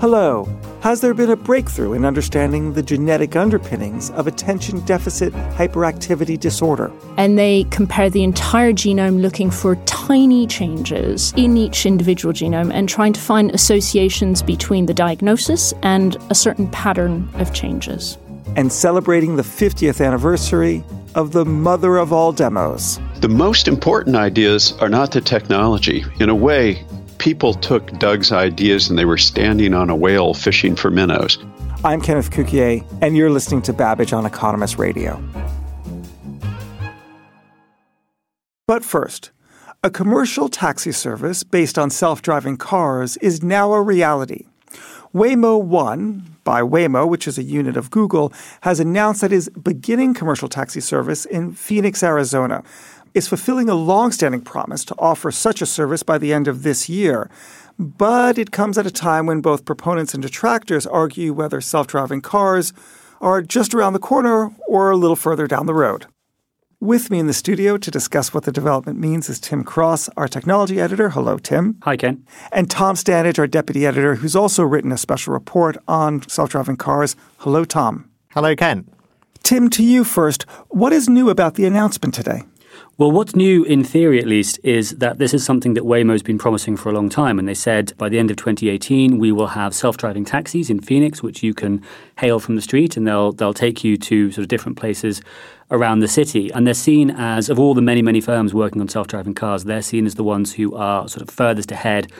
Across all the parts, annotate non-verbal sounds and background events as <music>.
Hello. Has there been a breakthrough in understanding the genetic underpinnings of attention deficit hyperactivity disorder? And they compare the entire genome looking for tiny changes in each individual genome and trying to find associations between the diagnosis and a certain pattern of changes. And celebrating the 50th anniversary of the mother of all demos. The most important ideas are not the technology. In a way, people took Doug's ideas and they were standing on a whale fishing for minnows. I'm Kenneth Cukier, and you're listening to Babbage on Economist Radio. But first, a commercial taxi service based on self driving cars is now a reality. Waymo One, by Waymo, which is a unit of Google, has announced that it is beginning commercial taxi service in Phoenix, Arizona is fulfilling a long-standing promise to offer such a service by the end of this year. But it comes at a time when both proponents and detractors argue whether self-driving cars are just around the corner or a little further down the road. With me in the studio to discuss what the development means is Tim Cross, our technology editor. Hello, Tim. Hi, Ken. And Tom Standage, our deputy editor, who's also written a special report on self driving cars. Hello, Tom. Hello, Ken. Tim, to you first. What is new about the announcement today? Well, what's new, in theory at least, is that this is something that Waymo's been promising for a long time. And they said by the end of 2018, we will have self driving taxis in Phoenix, which you can hail from the street and they'll, they'll take you to sort of different places around the city. And they're seen as, of all the many, many firms working on self driving cars, they're seen as the ones who are sort of furthest ahead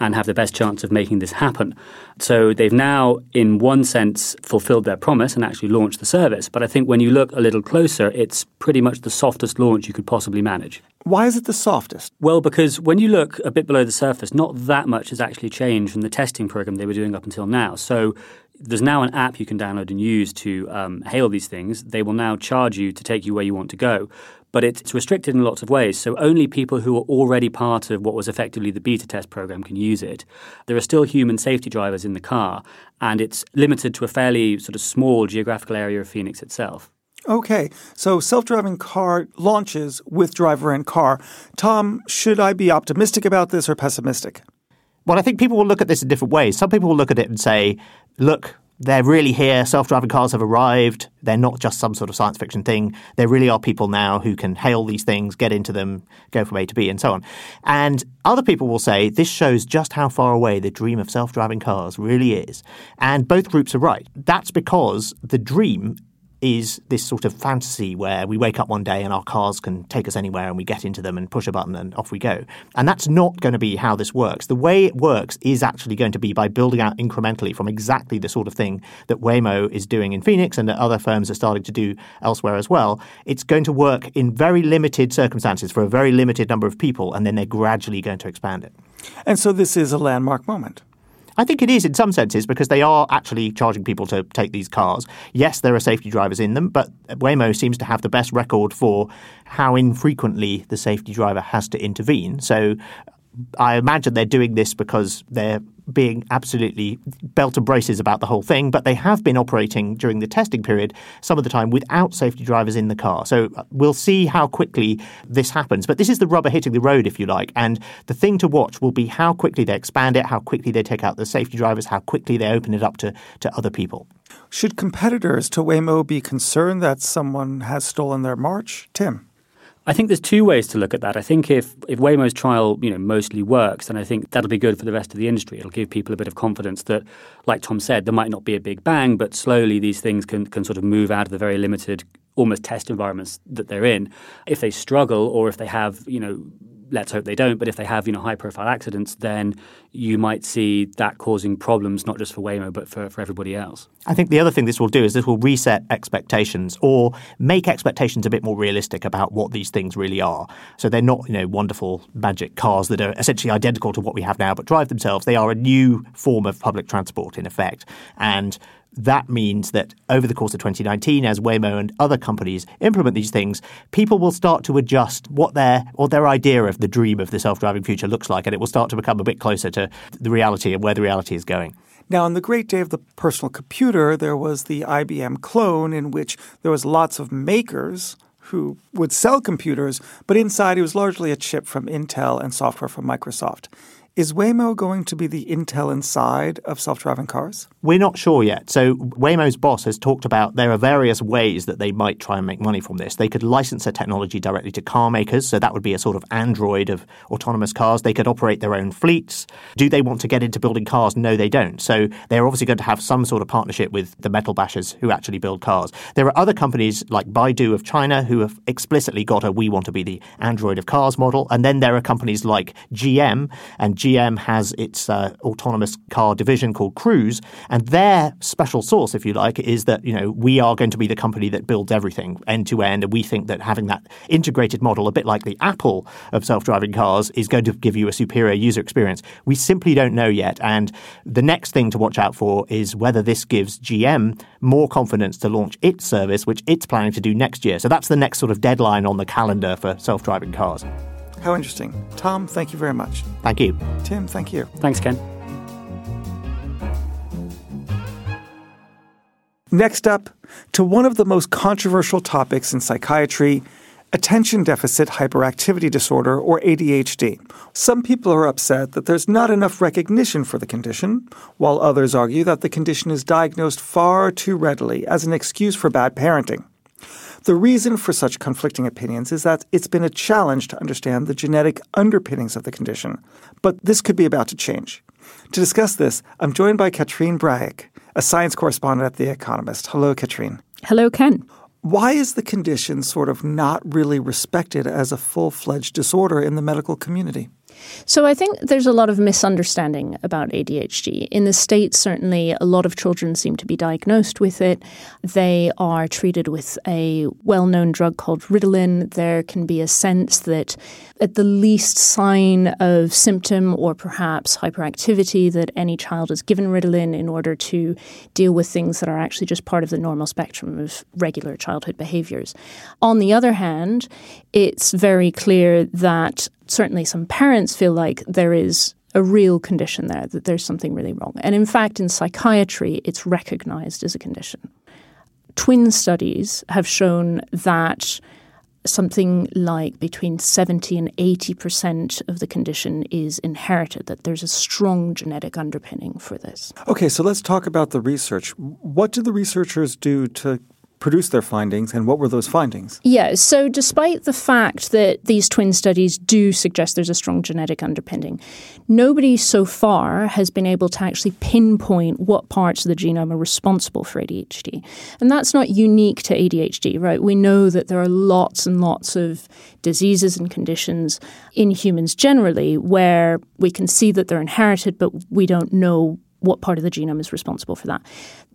and have the best chance of making this happen. So they've now, in one sense, fulfilled their promise and actually launched the service. But I think when you look a little closer, it's pretty much the softest launch you could possibly manage. Why is it the softest? Well, because when you look a bit below the surface, not that much has actually changed from the testing program they were doing up until now. So there's now an app you can download and use to um, hail these things. They will now charge you to take you where you want to go but it's restricted in lots of ways. So only people who are already part of what was effectively the beta test program can use it. There are still human safety drivers in the car, and it's limited to a fairly sort of small geographical area of Phoenix itself. Okay, so self driving car launches with driver and car. Tom, should I be optimistic about this or pessimistic? Well, I think people will look at this in different ways. Some people will look at it and say, look, they're really here. Self driving cars have arrived. They're not just some sort of science fiction thing. There really are people now who can hail these things, get into them, go from A to B, and so on. And other people will say this shows just how far away the dream of self driving cars really is. And both groups are right. That's because the dream is this sort of fantasy where we wake up one day and our cars can take us anywhere and we get into them and push a button and off we go. And that's not going to be how this works. The way it works is actually going to be by building out incrementally from exactly the sort of thing that Waymo is doing in Phoenix and that other firms are starting to do elsewhere as well. It's going to work in very limited circumstances for a very limited number of people and then they're gradually going to expand it. And so this is a landmark moment. I think it is in some senses because they are actually charging people to take these cars. Yes, there are safety drivers in them, but Waymo seems to have the best record for how infrequently the safety driver has to intervene. So I imagine they're doing this because they're being absolutely belt and braces about the whole thing, but they have been operating during the testing period some of the time without safety drivers in the car. So uh, we'll see how quickly this happens. But this is the rubber hitting the road, if you like. And the thing to watch will be how quickly they expand it, how quickly they take out the safety drivers, how quickly they open it up to, to other people. Should competitors to Waymo be concerned that someone has stolen their march? Tim. I think there's two ways to look at that. I think if, if Waymo's trial, you know, mostly works, then I think that'll be good for the rest of the industry. It'll give people a bit of confidence that, like Tom said, there might not be a big bang, but slowly these things can, can sort of move out of the very limited, almost test environments that they're in. If they struggle or if they have, you know, let's hope they don't, but if they have, you know, high profile accidents, then you might see that causing problems not just for Waymo but for, for everybody else. I think the other thing this will do is this will reset expectations or make expectations a bit more realistic about what these things really are. So they're not, you know, wonderful magic cars that are essentially identical to what we have now but drive themselves. They are a new form of public transport in effect. And that means that over the course of 2019, as Waymo and other companies implement these things, people will start to adjust what their or their idea of the dream of the self-driving future looks like, and it will start to become a bit closer to the reality of where the reality is going. Now, on the great day of the personal computer, there was the IBM clone in which there was lots of makers who would sell computers, but inside it was largely a chip from Intel and software from Microsoft. Is Waymo going to be the Intel inside of self driving cars? We're not sure yet. So, Waymo's boss has talked about there are various ways that they might try and make money from this. They could license their technology directly to car makers. So, that would be a sort of Android of autonomous cars. They could operate their own fleets. Do they want to get into building cars? No, they don't. So, they're obviously going to have some sort of partnership with the metal bashers who actually build cars. There are other companies like Baidu of China who have explicitly got a we want to be the Android of cars model. And then there are companies like GM and GM has its uh, autonomous car division called Cruise, and their special sauce, if you like, is that you know we are going to be the company that builds everything end to end, and we think that having that integrated model, a bit like the Apple of self-driving cars, is going to give you a superior user experience. We simply don't know yet, and the next thing to watch out for is whether this gives GM more confidence to launch its service, which it's planning to do next year. So that's the next sort of deadline on the calendar for self-driving cars. How interesting. Tom, thank you very much. Thank you. Tim, thank you. Thanks, Ken. Next up, to one of the most controversial topics in psychiatry attention deficit hyperactivity disorder, or ADHD. Some people are upset that there's not enough recognition for the condition, while others argue that the condition is diagnosed far too readily as an excuse for bad parenting. The reason for such conflicting opinions is that it's been a challenge to understand the genetic underpinnings of the condition, but this could be about to change. To discuss this, I'm joined by Katrine Brahic, a science correspondent at The Economist. Hello, Katrine. Hello, Ken. Why is the condition sort of not really respected as a full fledged disorder in the medical community? So I think there's a lot of misunderstanding about ADHD. In the States, certainly, a lot of children seem to be diagnosed with it. They are treated with a well known drug called Ritalin. There can be a sense that at the least sign of symptom or perhaps hyperactivity that any child is given Ritalin in order to deal with things that are actually just part of the normal spectrum of regular childhood behaviors. On the other hand, it's very clear that certainly some parents feel like there is a real condition there, that there's something really wrong. And in fact, in psychiatry, it's recognized as a condition. Twin studies have shown that something like between 70 and 80% of the condition is inherited, that there's a strong genetic underpinning for this. Okay, so let's talk about the research. What did the researchers do to produced their findings, and what were those findings? Yeah, so despite the fact that these twin studies do suggest there's a strong genetic underpinning, nobody so far has been able to actually pinpoint what parts of the genome are responsible for ADHD. And that's not unique to ADHD, right? We know that there are lots and lots of diseases and conditions in humans generally where we can see that they're inherited, but we don't know what part of the genome is responsible for that.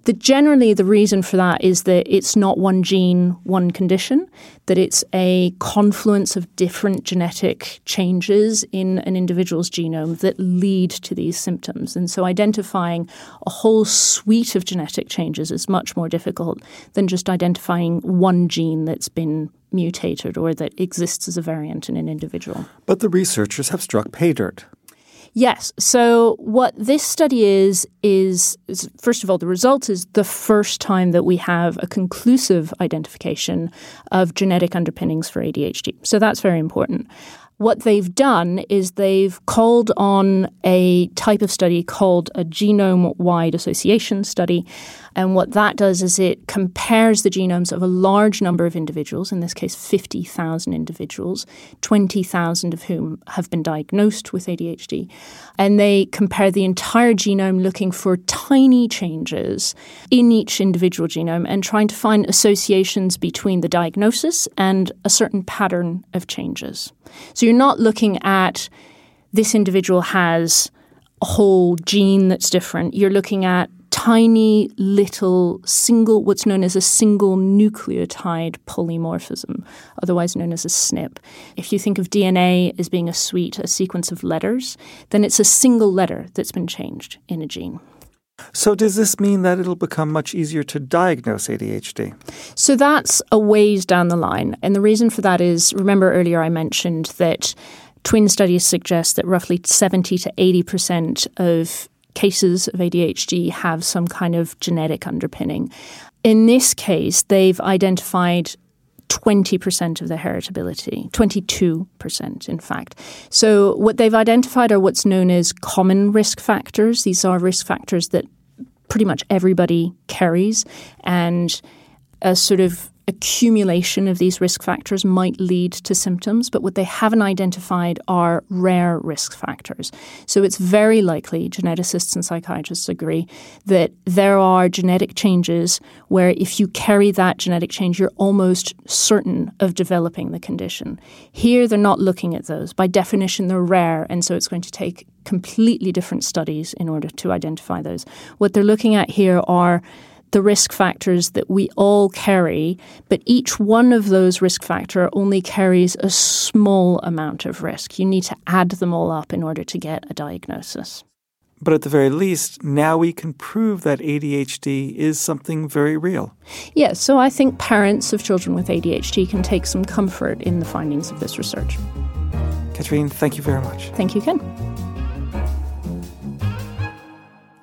The, generally, the reason for that is that it's not one gene, one condition, that it's a confluence of different genetic changes in an individual's genome that lead to these symptoms. And so identifying a whole suite of genetic changes is much more difficult than just identifying one gene that's been mutated or that exists as a variant in an individual. But the researchers have struck pay dirt. Yes. So what this study is, is, is first of all, the result is the first time that we have a conclusive identification of genetic underpinnings for ADHD. So that's very important. What they've done is they've called on a type of study called a genome wide association study. And what that does is it compares the genomes of a large number of individuals, in this case 50,000 individuals, 20,000 of whom have been diagnosed with ADHD. And they compare the entire genome looking for tiny changes in each individual genome and trying to find associations between the diagnosis and a certain pattern of changes. So you're not looking at this individual has a whole gene that's different. You're looking at tiny little single, what's known as a single nucleotide polymorphism, otherwise known as a SNP. If you think of DNA as being a suite, a sequence of letters, then it's a single letter that's been changed in a gene. So, does this mean that it'll become much easier to diagnose ADHD? So, that's a ways down the line. And the reason for that is remember earlier I mentioned that twin studies suggest that roughly 70 to 80% of cases of ADHD have some kind of genetic underpinning. In this case, they've identified 20% of the heritability, 22%, in fact. So, what they've identified are what's known as common risk factors. These are risk factors that pretty much everybody carries, and a sort of accumulation of these risk factors might lead to symptoms, but what they haven't identified are rare risk factors. So it's very likely, geneticists and psychiatrists agree, that there are genetic changes where if you carry that genetic change, you're almost certain of developing the condition. Here, they're not looking at those. By definition, they're rare, and so it's going to take completely different studies in order to identify those. What they're looking at here are the risk factors that we all carry, but each one of those risk factor only carries a small amount of risk. You need to add them all up in order to get a diagnosis. But at the very least, now we can prove that ADHD is something very real. Yes, so I think parents of children with ADHD can take some comfort in the findings of this research. Katrine, thank you very much. Thank you, Ken.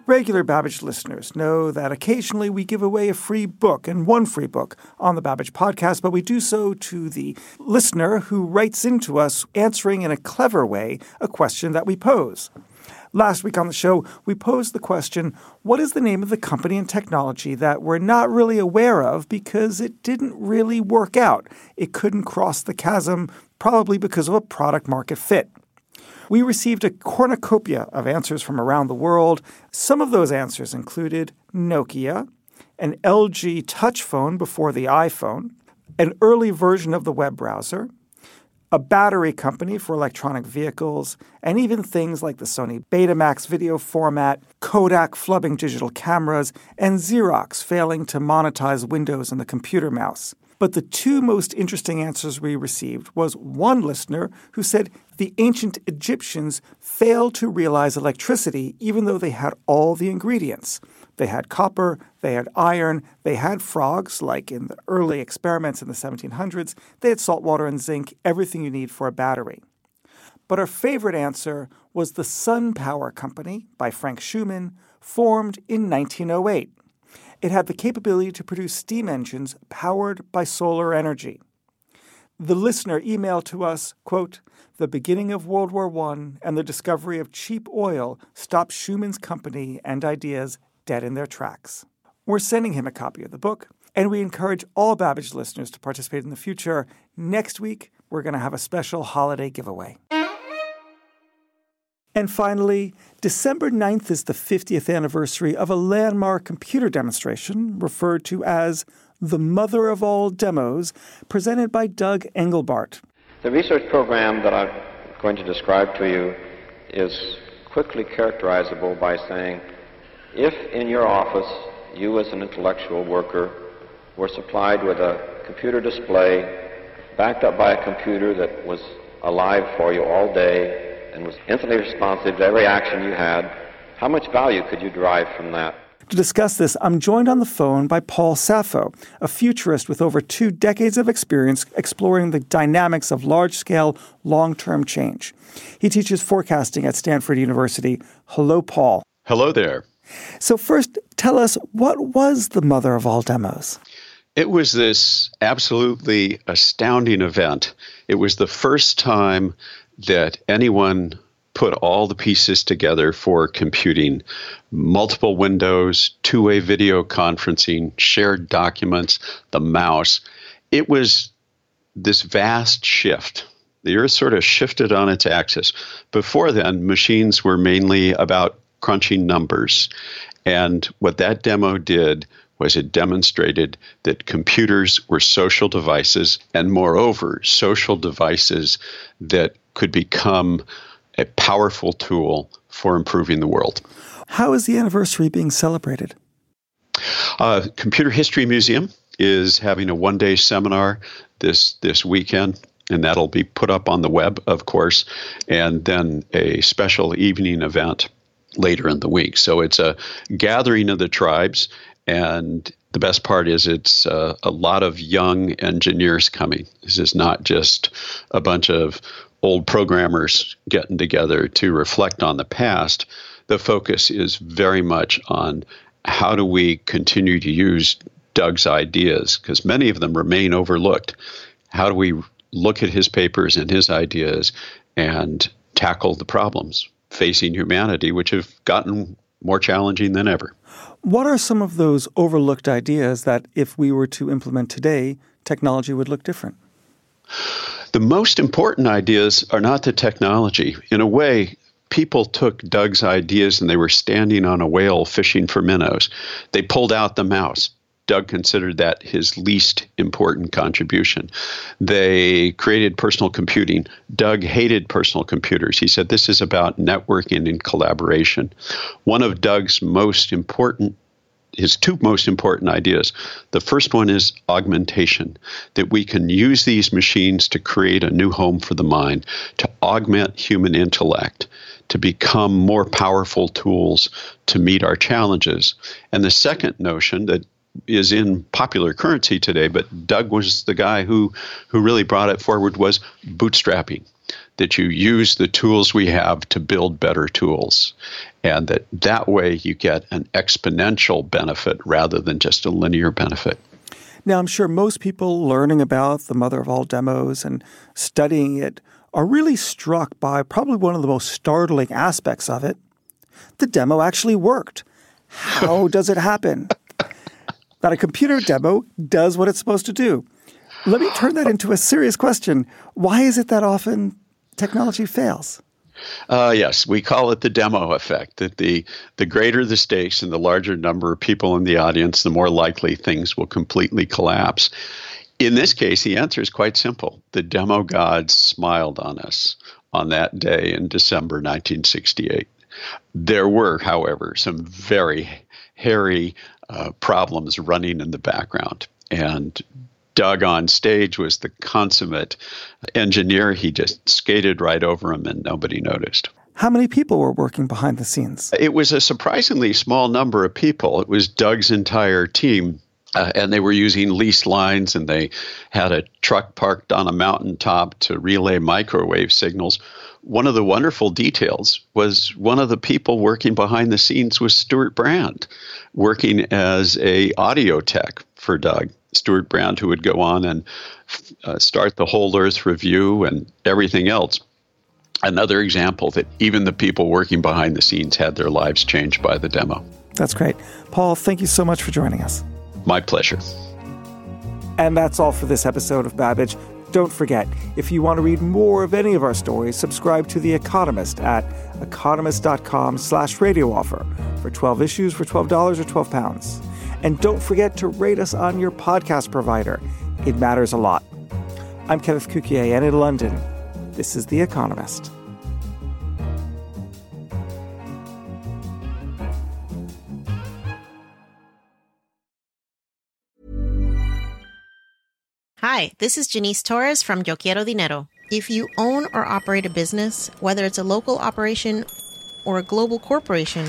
Regular Babbage listeners know that occasionally we give away a free book and one free book on the Babbage podcast, but we do so to the listener who writes into us answering in a clever way a question that we pose. Last week on the show, we posed the question What is the name of the company and technology that we're not really aware of because it didn't really work out? It couldn't cross the chasm, probably because of a product market fit. We received a cornucopia of answers from around the world. Some of those answers included Nokia, an LG touch phone before the iPhone, an early version of the web browser, a battery company for electronic vehicles, and even things like the Sony Betamax video format, Kodak flubbing digital cameras, and Xerox failing to monetize Windows and the computer mouse. But the two most interesting answers we received was one listener who said the ancient Egyptians failed to realize electricity even though they had all the ingredients. They had copper, they had iron, they had frogs, like in the early experiments in the 1700s, they had salt water and zinc, everything you need for a battery. But our favorite answer was the Sun Power Company by Frank Shuman, formed in 1908. It had the capability to produce steam engines powered by solar energy. The listener emailed to us, quote, the beginning of World War I and the discovery of cheap oil stopped Shuman's company and ideas dead in their tracks. We're sending him a copy of the book, and we encourage all Babbage listeners to participate in the future. Next week, we're going to have a special holiday giveaway. And finally, December 9th is the 50th anniversary of a landmark computer demonstration referred to as the mother of all demos, presented by Doug Engelbart. The research program that I'm going to describe to you is quickly characterizable by saying if in your office you, as an intellectual worker, were supplied with a computer display backed up by a computer that was alive for you all day and was instantly responsive to every action you had, how much value could you derive from that? To discuss this, I'm joined on the phone by Paul Saffo, a futurist with over two decades of experience exploring the dynamics of large scale, long term change. He teaches forecasting at Stanford University. Hello, Paul. Hello there. So, first, tell us what was the mother of all demos? It was this absolutely astounding event. It was the first time that anyone put all the pieces together for computing multiple windows, two way video conferencing, shared documents, the mouse. It was this vast shift. The earth sort of shifted on its axis. Before then, machines were mainly about crunching numbers. And what that demo did was it demonstrated that computers were social devices, and moreover, social devices that could become a powerful tool for improving the world. How is the anniversary being celebrated? Uh, Computer History Museum is having a one day seminar this this weekend and that'll be put up on the web of course and then a special evening event later in the week so it's a gathering of the tribes and the best part is it's uh, a lot of young engineers coming this is not just a bunch of old programmers getting together to reflect on the past the focus is very much on how do we continue to use Doug's ideas because many of them remain overlooked. How do we look at his papers and his ideas and tackle the problems facing humanity, which have gotten more challenging than ever? What are some of those overlooked ideas that, if we were to implement today, technology would look different? The most important ideas are not the technology. In a way, people took Doug's ideas and they were standing on a whale fishing for minnows. They pulled out the mouse. Doug considered that his least important contribution. They created personal computing. Doug hated personal computers. He said this is about networking and collaboration. One of Doug's most important his two most important ideas. The first one is augmentation, that we can use these machines to create a new home for the mind, to augment human intellect, to become more powerful tools to meet our challenges. And the second notion that is in popular currency today, but Doug was the guy who who really brought it forward was bootstrapping. That you use the tools we have to build better tools, and that that way you get an exponential benefit rather than just a linear benefit. Now, I'm sure most people learning about the mother of all demos and studying it are really struck by probably one of the most startling aspects of it. The demo actually worked. How <laughs> does it happen? that a computer demo does what it's supposed to do. Let me turn that into a serious question. Why is it that often technology fails? Uh, yes, we call it the demo effect. That the the greater the stakes and the larger number of people in the audience, the more likely things will completely collapse. In this case, the answer is quite simple. The demo gods smiled on us on that day in December 1968. There were, however, some very hairy uh, problems running in the background. And Doug on stage was the consummate engineer. He just skated right over him and nobody noticed. How many people were working behind the scenes? It was a surprisingly small number of people. It was Doug's entire team. Uh, and they were using leased lines, and they had a truck parked on a mountaintop to relay microwave signals one of the wonderful details was one of the people working behind the scenes was Stewart Brand, working as a audio tech for Doug. Stewart Brand, who would go on and uh, start the whole Earth review and everything else. Another example that even the people working behind the scenes had their lives changed by the demo. That's great. Paul, thank you so much for joining us. My pleasure. And that's all for this episode of Babbage. Don't forget, if you want to read more of any of our stories, subscribe to The Economist at economist.com slash radio offer for 12 issues for $12 or 12 pounds. And don't forget to rate us on your podcast provider. It matters a lot. I'm Kenneth Cukier, and in London, this is The Economist. Hi, this is Janice Torres from Yo Quiero Dinero. If you own or operate a business, whether it's a local operation or a global corporation,